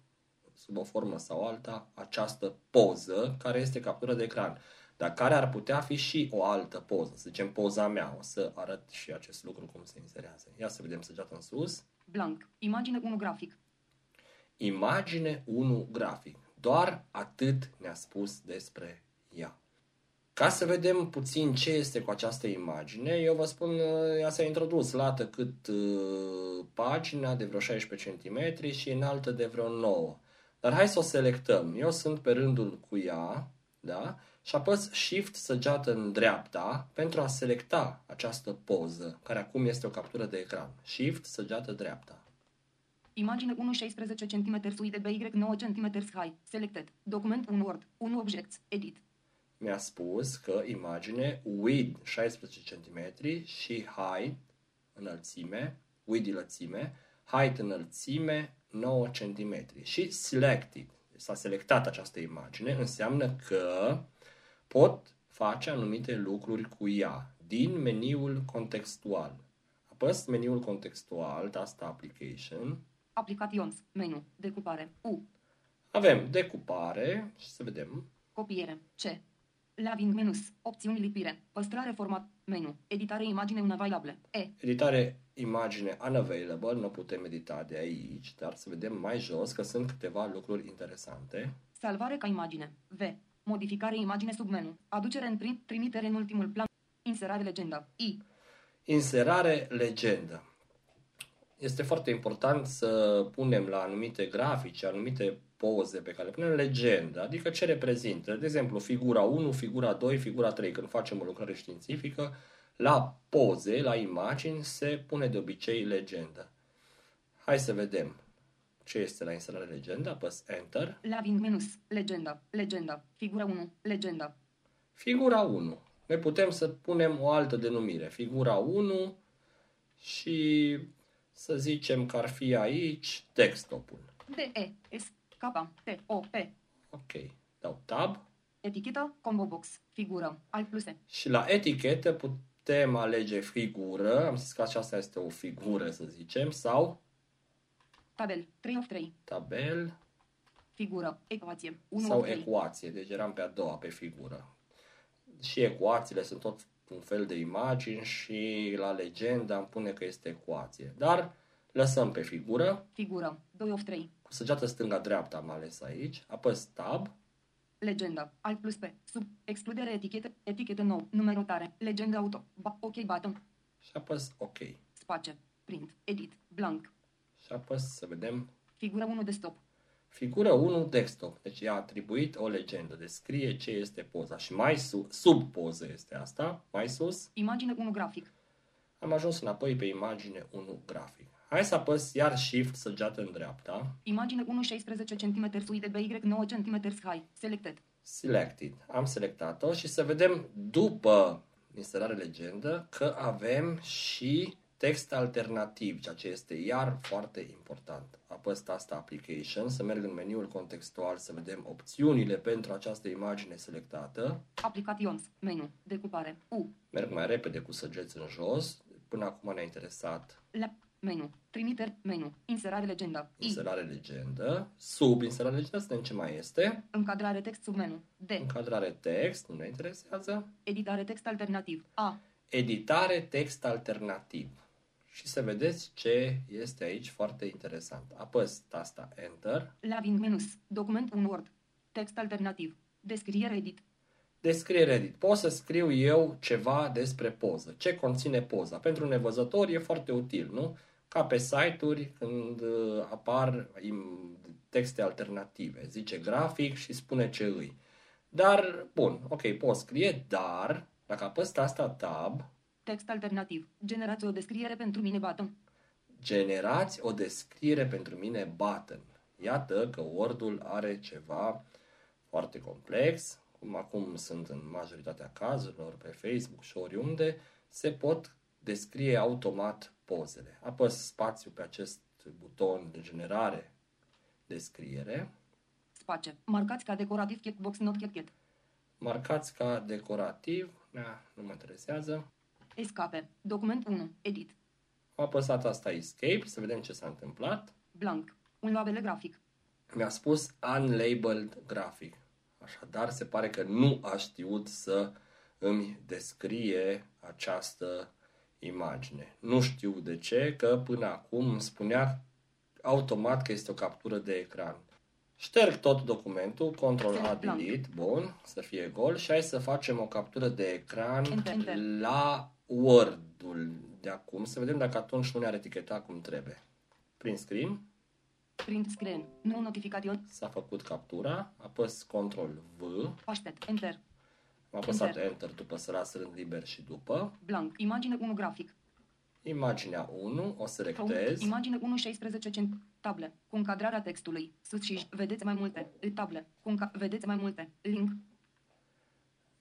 sub o formă sau alta această poză care este captură de ecran dar care ar putea fi și o altă poză, să zicem poza mea. O să arăt și acest lucru cum se inserează. Ia să vedem săgeata în sus. Blank. Imagine 1 grafic. Imagine 1 grafic. Doar atât ne-a spus despre ea. Ca să vedem puțin ce este cu această imagine, eu vă spun, uh, ea s-a introdus lată cât uh, pagina de vreo 16 cm și înaltă de vreo 9. Dar hai să o selectăm. Eu sunt pe rândul cu ea, da? Și apăs Shift săgeată în dreapta pentru a selecta această poză, care acum este o captură de ecran. Shift săgeată dreapta. Imagine 1 16 cm sui de BY 9 cm high. Selected. Document un Word. 1 objects. Edit. Mi-a spus că imagine width 16 cm și height înălțime, width lățime, height înălțime 9 cm și selected. S-a selectat această imagine, înseamnă că pot face anumite lucruri cu ea din meniul contextual. Apăs meniul contextual, tasta application, Applications. Menu. Decupare. U. avem decupare și să vedem Copiere. C. Laving menus. Opțiuni lipire. Păstrare format. Menu. Editare imagine unavailable. E. Editare imagine unavailable, nu putem edita de aici, dar să vedem mai jos că sunt câteva lucruri interesante. Salvare ca imagine. V. Modificare imagine sub menu. Aducere în print. Trimitere în ultimul plan. Inserare legenda. I. Inserare legendă. Este foarte important să punem la anumite grafice, anumite poze pe care le punem legendă, adică ce reprezintă. De exemplu, figura 1, figura 2, figura 3. Când facem o lucrare științifică, la poze, la imagini, se pune de obicei legendă. Hai să vedem ce este la inserare legendă. Apăs Enter. Laving menus. Legenda. Legenda. Figura 1. Legenda. Figura 1. Noi putem să punem o altă denumire. Figura 1 și să zicem că ar fi aici desktopul. D, E, S, K, T, O, P. Ok. Dau tab Etichetă, combo box, figură, alt pluse. și la etichetă putem alege figură. Am zis că aceasta este o figură, să zicem, sau Tabel, 3 of 3. tabel Figură, ecuație, 1 sau of 3. ecuație. Deci eram pe a doua, pe figură. Și ecuațiile sunt tot un fel de imagini și la legenda îmi pune că este ecuație. Dar lăsăm pe figură. Figură, 2 of 3. Cu săgeată stânga-dreapta am ales aici. Apăs tab. Legenda, alt plus P, sub, excludere etichetă, etichetă nou, numerotare, legenda auto, ba, ok button, Și apăs OK. space, print, edit, blank, Și apăs să vedem figură 1 de stop, Figură 1 desktop. Deci i-a atribuit o legendă. Descrie ce este poza. Și mai sus, sub poză este asta. Mai sus imagine 1 grafic, am ajuns înapoi pe imagine 1 grafic. Hai să apăs iar Shift săgeată în dreapta. imagine 1 16 cm sui de BY 9 cm high, selected, Selected. Am selectat-o și să vedem după inserare legendă că avem și text alternativ, ceea ce este iar foarte important. Apăs tasta Application, să merg în meniul contextual să vedem opțiunile pentru această imagine selectată. applications, menu, decupare, U, Merg mai repede cu săgeți în jos. Până acum ne-a interesat la, menu, trimiteri, menu, inserare legenda, I, inserare legendă. Sub inserare legendă să vedem ce mai este. încadrare text sub menu, D, Încadrare text, nu ne interesează. editare text alternativ, A, Editare text alternativ. Și să vedeți ce este aici foarte interesant. Apăs tasta Enter. lavin menus, document un Word, text alternativ, descriere edit, Descriere edit. Pot să scriu eu ceva despre poză. Ce conține poza? Pentru nevăzători e foarte util, nu? Ca pe site-uri când uh, apar im- texte alternative. Zice grafic și spune ce îi. Dar, bun, ok, pot scrie, dar dacă apăs asta tab, text alternativ, generați o descriere pentru mine button, generați o descriere pentru mine button. Iată că Word-ul are ceva foarte complex, cum acum sunt în majoritatea cazurilor pe Facebook și oriunde, se pot descrie automat pozele. Apăs spațiu pe acest buton de generare descriere, space, marcați ca decorativ checkbox not checked, marcați ca decorativ, na, nu mă interesează, escape, document 1, edit, am apăsat asta Escape, să vedem ce s-a întâmplat. blank, un label grafic, mi-a spus unlabeled graphic. Așadar, se pare că nu a știut să îmi descrie această imagine. Nu știu de ce, că până acum îmi spunea automat că este o captură de ecran. Șterg tot documentul, Ctrl A Delete, bun, să fie gol și hai să facem o captură de ecran Enter, enter. la Word-ul de acum, să vedem dacă atunci nu ne-ar eticheta cum trebuie. Prin screen, print screen, nu notification, S-a făcut captura, apăs Ctrl V, aștept, enter, am apăsat Enter. Enter după să las rând liber și după. blank, imagine 1 grafic, Imaginea 1, o Front, selectez, imagine 1 16 cent, table, cu încadrarea textului, sus și jos, vedeți mai multe, table, cu înca- vedeți mai multe, link,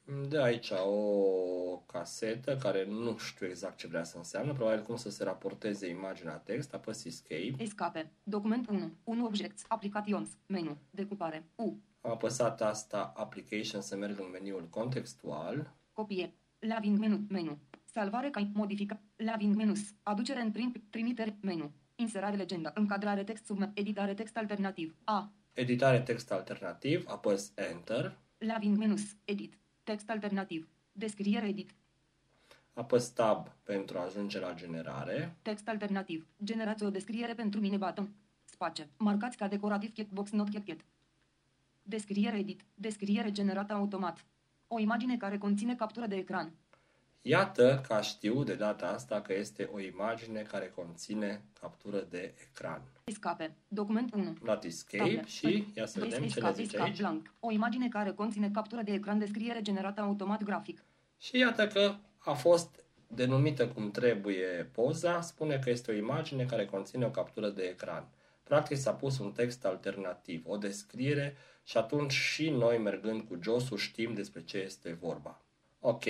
îmi dă aici o casetă care nu știu exact ce vrea să înseamnă, probabil cum să se raporteze imaginea text, apăs Escape, escape, document 1, 1 objects, applications, menu, decupare, U, am apăsat asta Application să merg în meniul contextual, copie, lavin menu, menu, salvare ca modifica, lavin menus, aducere în print, trimiteri, menu, inserare legenda, încadrare text sub, editare text alternativ, A, editare text alternativ, apăs Enter, lavin menus, edit, text alternativ, descriere edit, apăs Tab pentru a ajunge la generare, Text alternativ. Generați o descriere pentru mine. Button. Space. Marcați ca decorativ checkbox not checked. Descriere edit. Descriere generată automat. O imagine care conține captură de ecran. Iată că știu de data asta că este o imagine care conține captură de ecran. Escape. Document 1. Dat escape Table. și ia să Vezi vedem ce le escape, zice escape, aici. blank. O imagine care conține captură de ecran, descriere generată automat grafic. Și iată că a fost denumită cum trebuie poza, spune că este o imagine care conține o captură de ecran. Practic s-a pus un text alternativ, o descriere și atunci și noi mergând cu josul știm despre ce este vorba. Ok,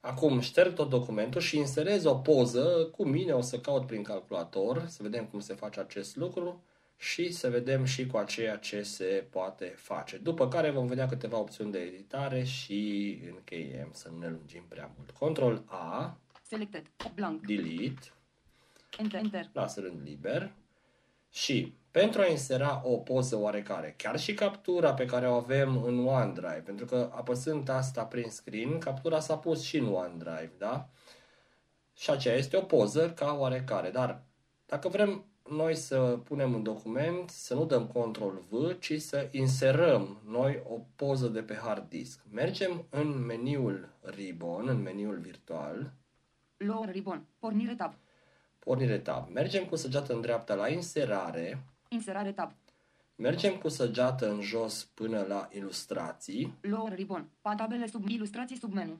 acum șterg tot documentul și inserez o poză cu mine, o să caut prin calculator, să vedem cum se face acest lucru și să vedem și cu aceea ce se poate face. După care vom vedea câteva opțiuni de editare și încheiem să nu ne lungim prea mult. Control A, Selected. Blank. delete, Enter. Enter. las rând liber și pentru a insera o poză oarecare, chiar și captura pe care o avem în OneDrive, pentru că apăsând asta prin screen, captura s-a pus și în OneDrive, da? Și aceea este o poză ca oarecare, dar dacă vrem noi să punem un document, să nu dăm control V, ci să inserăm noi o poză de pe hard disk. Mergem în meniul Ribbon, în meniul virtual, Lower ribbon. Pornire tab. pornire tab. Mergem cu săgeată în dreapta la inserare, Inserare tab. mergem cu săgeată în jos până la ilustrații, Lower ribbon. Tabele sub ilustrații sub menu.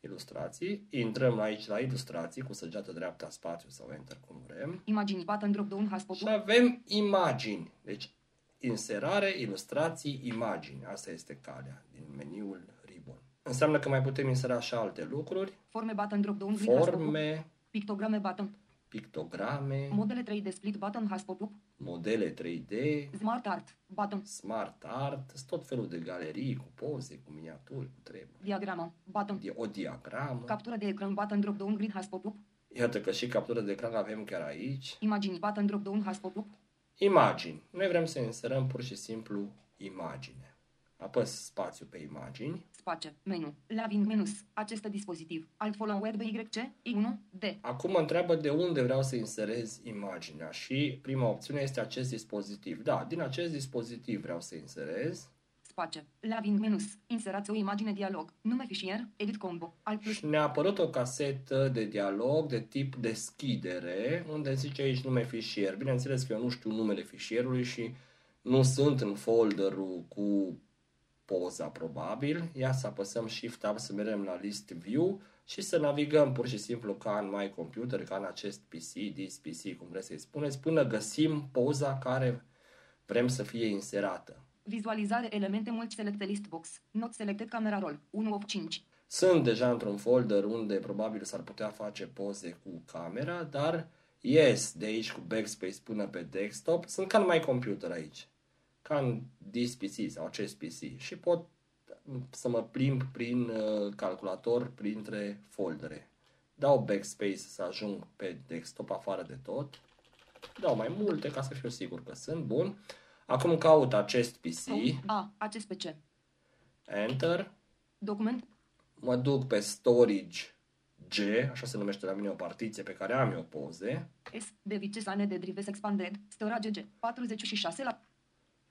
ilustrații, intrăm aici la ilustrații cu săgeată dreapta, spațiu sau enter, cum vrem, Imagini button drop down hotspot. și avem imagini. Deci, inserare, ilustrații, imagini. Asta este calea din meniul Ribbon. Înseamnă că mai putem insera și alte lucruri, Forme button drop down grid hotspot. forme, Pictograme button. Pictograme, Modele 3D split button hotspot. modele 3D, Smart art button. smart art, sunt tot felul de galerii cu poze, cu miniaturi, cu treburi. Diagramă button. Di- O diagramă. Captură de ecran button drop down grid hotspot. Iată că și captură de ecran avem chiar aici. Imagini button drop down hotspot. Imagini. Noi vrem să inserăm pur și simplu imagine. Apăs spațiu pe imagini. Space. Menu. Laving menus. Acest dispozitiv. Alt follower BYC. I1. D. Acum mă întreabă de unde vreau să inserez imaginea și prima opțiune este acest dispozitiv. Da, din acest dispozitiv vreau să inserez Space. Laving menus. Inserați o imagine dialog. Nume fișier. Edit combo. Alt plus. și ne-a apărut o casetă de dialog de tip deschidere, unde zice aici nume fișier. Bineînțeles că eu nu știu numele fișierului și nu sunt în folderul cu poza probabil. Ia să apăsăm Shift Tab să mergem la List View și să navigăm pur și simplu ca în My Computer, ca în acest PC, this PC, cum vreți să-i spuneți, până găsim poza care vrem să fie inserată. Vizualizare elemente multi select list box. Not selected camera roll. 1 of 5. Sunt deja într-un folder unde probabil s-ar putea face poze cu camera, dar ies de aici cu backspace până pe desktop. Sunt ca în My Computer aici, ca în this PC sau acest PC și pot să mă plimb prin uh, calculator printre foldere. Dau backspace să ajung pe desktop afară de tot. Dau mai multe ca să fiu sigur că sunt bun. Acum caut acest PC, A. Acest PC. Enter, Document. mă duc pe storage G, așa se numește la mine o partiție pe care am eu poze, S. De vicesane de drives expanded. Storage G. 46 la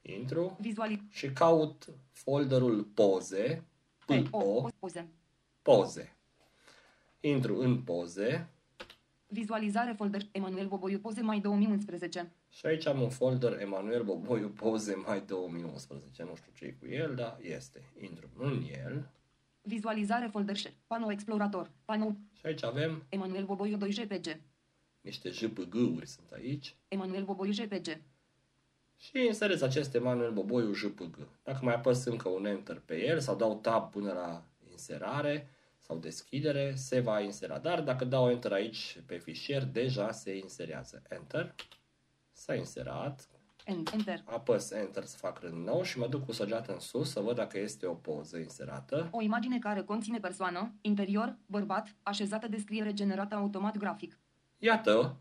intru vizuali. și caut folderul poze, P. O. PO, Poze. poze. Intru în poze Vizualizare folder Emanuel Boboiu Poze mai 2011. și aici am un folder Emanuel Boboiu Poze mai 2011, nu știu ce e cu el, dar este. Intru în el Vizualizare folder share. Pano explorator. Pano și aici avem Emanuel Boboiu 2 JPG. niște JPG-uri sunt aici Emanuel Boboiu JPG. Și inserez acest Emanuel Boboiu JPG. Dacă mai apăs încă un Enter pe el sau dau Tab până la inserare sau deschidere, se va insera. Dar dacă dau Enter aici pe fișier, deja se inserează. Enter. S-a inserat. End. Enter. Apăs Enter să fac rând nou și mă duc cu săgeată în sus să văd dacă este o poză inserată. O imagine care conține persoană, interior, bărbat, așezată descriere generată automat grafic. Iată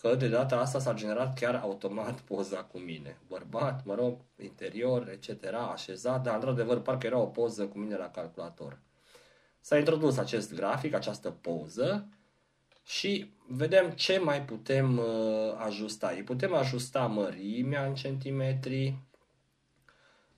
că de data asta s-a generat chiar automat poza cu mine. Bărbat, mă rog, interior, etc., așezat, dar într-adevăr parcă era o poză cu mine la calculator. S-a introdus acest grafic, această poză și vedem ce mai putem uh, ajusta. Îi putem ajusta mărimea în centimetri,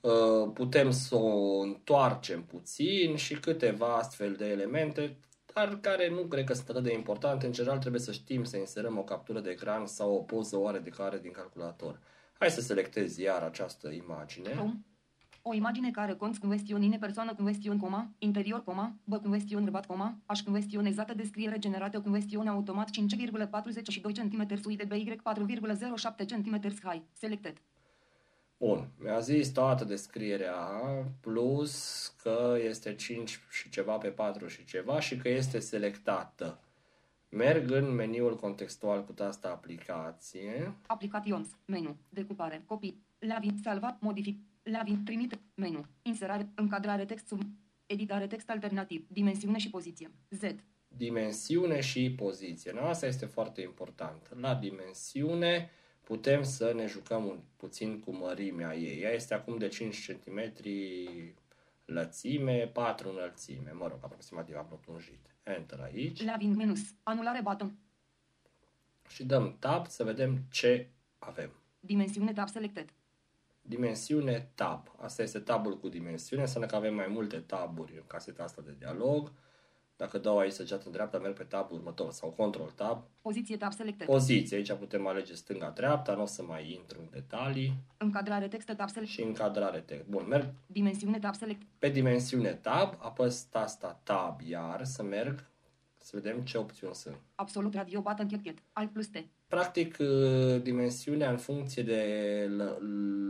uh, putem să o întoarcem puțin și câteva astfel de elemente, dar care nu cred că sunt atât de importante. În general trebuie să știm să inserăm o captură de ecran sau o poză oarecare din calculator. Hai să selectez iar această imagine. Home. O imagine care conț convestionine persoană convestion, coma, interior, coma, bă convestion, bărbat, coma, aș convestion exactă descriere generată convestion automat 5,42 cm sui de BY 4,07 cm high. Selected. Bun, mi-a zis toată descrierea, plus că este 5 și ceva pe 4 și ceva și că este selectată. Merg în meniul contextual cu tasta aplicație. Aplications. Menu. Decupare. Copii. Lavin. Salvat. Modific. Lavin. Trimite. Menu. Inserare. Încadrare text sub. Editare text alternativ. Dimensiune și poziție. Z. Dimensiune și poziție. No, asta este foarte important. La dimensiune putem să ne jucăm un, puțin cu mărimea ei. Ea este acum de 5 cm lățime, 4 înălțime. Mă rog, aproximativ aprotunjit. Enter aici. Lavin. Menus. Anulare button. și dăm tab să vedem ce avem. Dimensiune tab selected. Dimensiune tab. Asta este tabul cu dimensiune, înseamnă că avem mai multe taburi în caseta asta de dialog. Dacă dau aici săgeată în dreapta, merg pe tabul următor sau control tab. Poziție tab selected. Poziție, aici putem alege stânga-dreapta, nu o să mai intru în detalii. Încadrare textă tab selected. Și încadrare text. Bun, merg Dimensiune tab selected. pe dimensiune tab, apăs tasta tab iar să merg să vedem ce opțiuni sunt. Absolut radio button check it. Alt plus T. Practic, uh, dimensiunea în funcție de lă-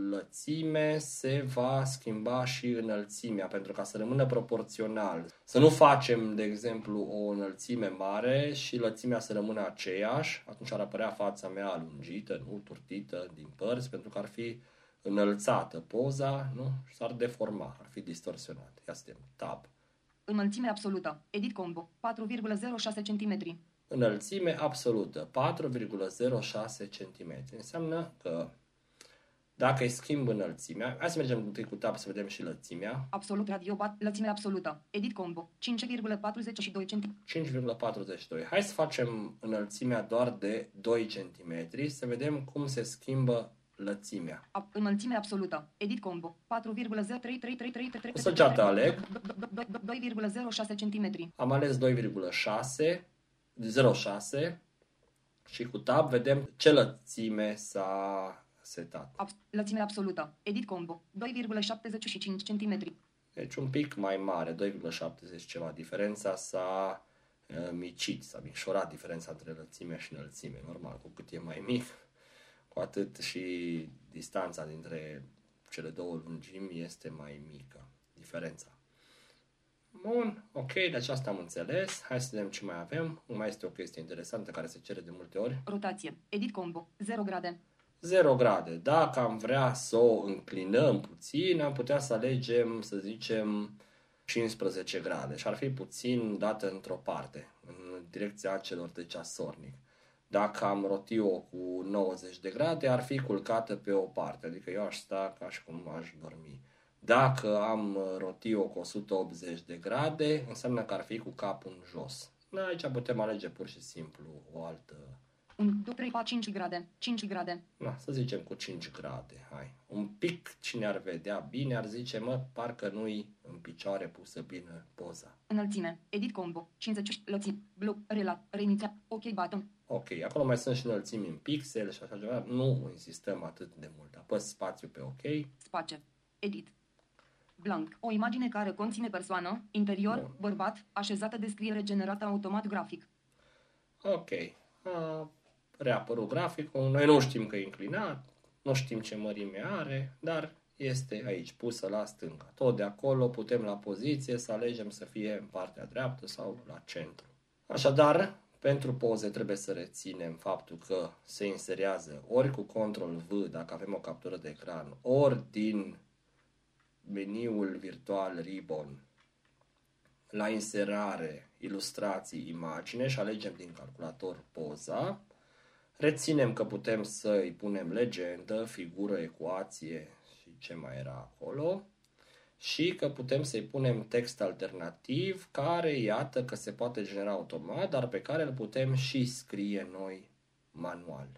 lățime se va schimba și înălțimea, pentru ca să rămână proporțional. Să nu facem, de exemplu, o înălțime mare și lățimea să rămână aceeași, atunci ar apărea fața mea alungită, nu turtită din părți, pentru că ar fi înălțată poza, nu? Și s-ar deforma, ar fi distorsionat. Ia suntem tab. Înălțime absolută. Edit combo. 4,06 cm. Înălțime absolută, 4,06 cm. Înseamnă că dacă îi schimb înălțimea, hai să mergem întâi cu tab să vedem și lățimea, Absolut radio bat. Lățime absolută. Edit combo. 5,42 cm. 5,42. Hai să facem înălțimea doar de 2 cm, să vedem cum se schimbă lățimea. Ab- înălțime absolută. Edit combo. 4,033333. O săgeată aleg. 2,06 cm. Am ales 2,6, 0,6 și cu tab vedem ce lățime s-a setat. Ab- lățime absolută. Edit combo. 2,75 cm. Deci un pic mai mare, 2,70 ceva. Diferența s-a uh, micit, s-a micșorat diferența între lățime și înălțime. Normal, cu cât e mai mic, cu atât și distanța dintre cele două lungimi este mai mică. Diferența. Bun, ok, deci asta am înțeles. Hai să vedem ce mai avem. Mai este o chestie interesantă care se cere de multe ori. Rotație. Edit combo. 0 grade. 0 grade. Dacă am vrea să o înclinăm puțin, am putea să alegem, să zicem, 15 grade și ar fi puțin dată într-o parte, în direcția celor de ceasornic. Dacă am roti-o cu 90 de grade, ar fi culcată pe o parte, adică eu aș sta ca și cum aș dormi. Dacă am roti-o cu 180 de grade, înseamnă că ar fi cu capul în jos. Aici putem alege pur și simplu o altă 1, 2, 3, 4, 5 grade. 5 grade. Na, să zicem cu 5 grade, hai. Un pic cine ar vedea bine ar zice, mă, parcă nu-i în picioare pusă bine poza. Înălțime. Edit combo. 50 lățimi. Bloc. Relat. Reiniția. Ok button. Ok, acolo mai sunt și înălțimi în pixel și așa ceva, nu insistăm atât de mult. Apăs spațiu pe ok. Space. Edit. Blank. O imagine care conține persoană, interior, Bun. bărbat, așezată descriere generată automat grafic. Ok. A, reapărut graficul, noi nu știm că e inclinat, nu știm ce mărime are, dar este aici, pusă la stânga. Tot de acolo putem la poziție să alegem să fie în partea dreaptă sau la centru. Așadar, pentru poze trebuie să reținem faptul că se inserează ori cu Ctrl V dacă avem o captură de ecran, ori din meniul virtual Ribbon la inserare, ilustrații, imagine și alegem din calculator poza. Reținem că putem să îi punem legendă, figură, ecuație și ce mai era acolo. Și că putem să-i punem text alternativ care, iată, că se poate genera automat, dar pe care îl putem și scrie noi manual.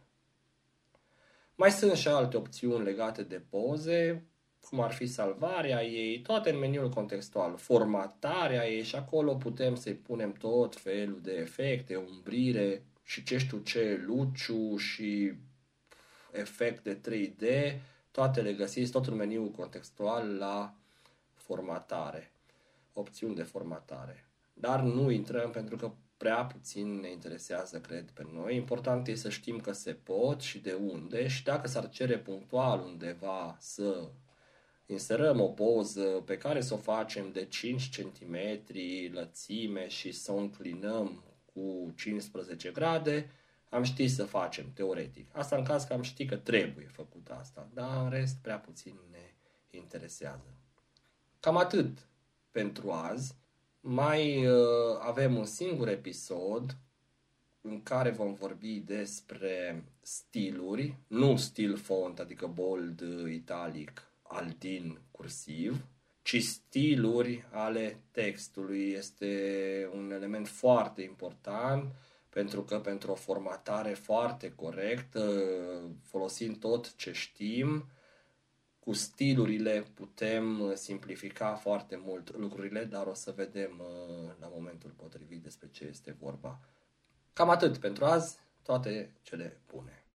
Mai sunt și alte opțiuni legate de poze, cum ar fi salvarea ei, toate în meniul contextual, formatarea ei și acolo putem să-i punem tot felul de efecte, umbrire și ce știu ce, luciu și efecte 3D, toate le găsiți tot în meniul contextual la formatare, opțiuni de formatare. Dar nu intrăm pentru că prea puțin ne interesează, cred, pe noi. Important e să știm că se pot și de unde și dacă s-ar cere punctual undeva să inserăm o poză pe care să o facem de 5 cm lățime și să o înclinăm cu cu 15 grade, am ști să facem teoretic. Asta în caz că am ști că trebuie făcut asta, dar în rest prea puțin ne interesează. Cam atât pentru azi. Mai uh, avem un singur episod în care vom vorbi despre stiluri, nu stil font, adică bold, italic, altin, cursiv, ci stiluri ale textului. Este un element foarte important pentru că pentru o formatare foarte corectă, folosind tot ce știm, cu stilurile putem simplifica foarte mult lucrurile, dar o să vedem uh, la momentul potrivit despre ce este vorba. Cam atât pentru azi, toate cele bune.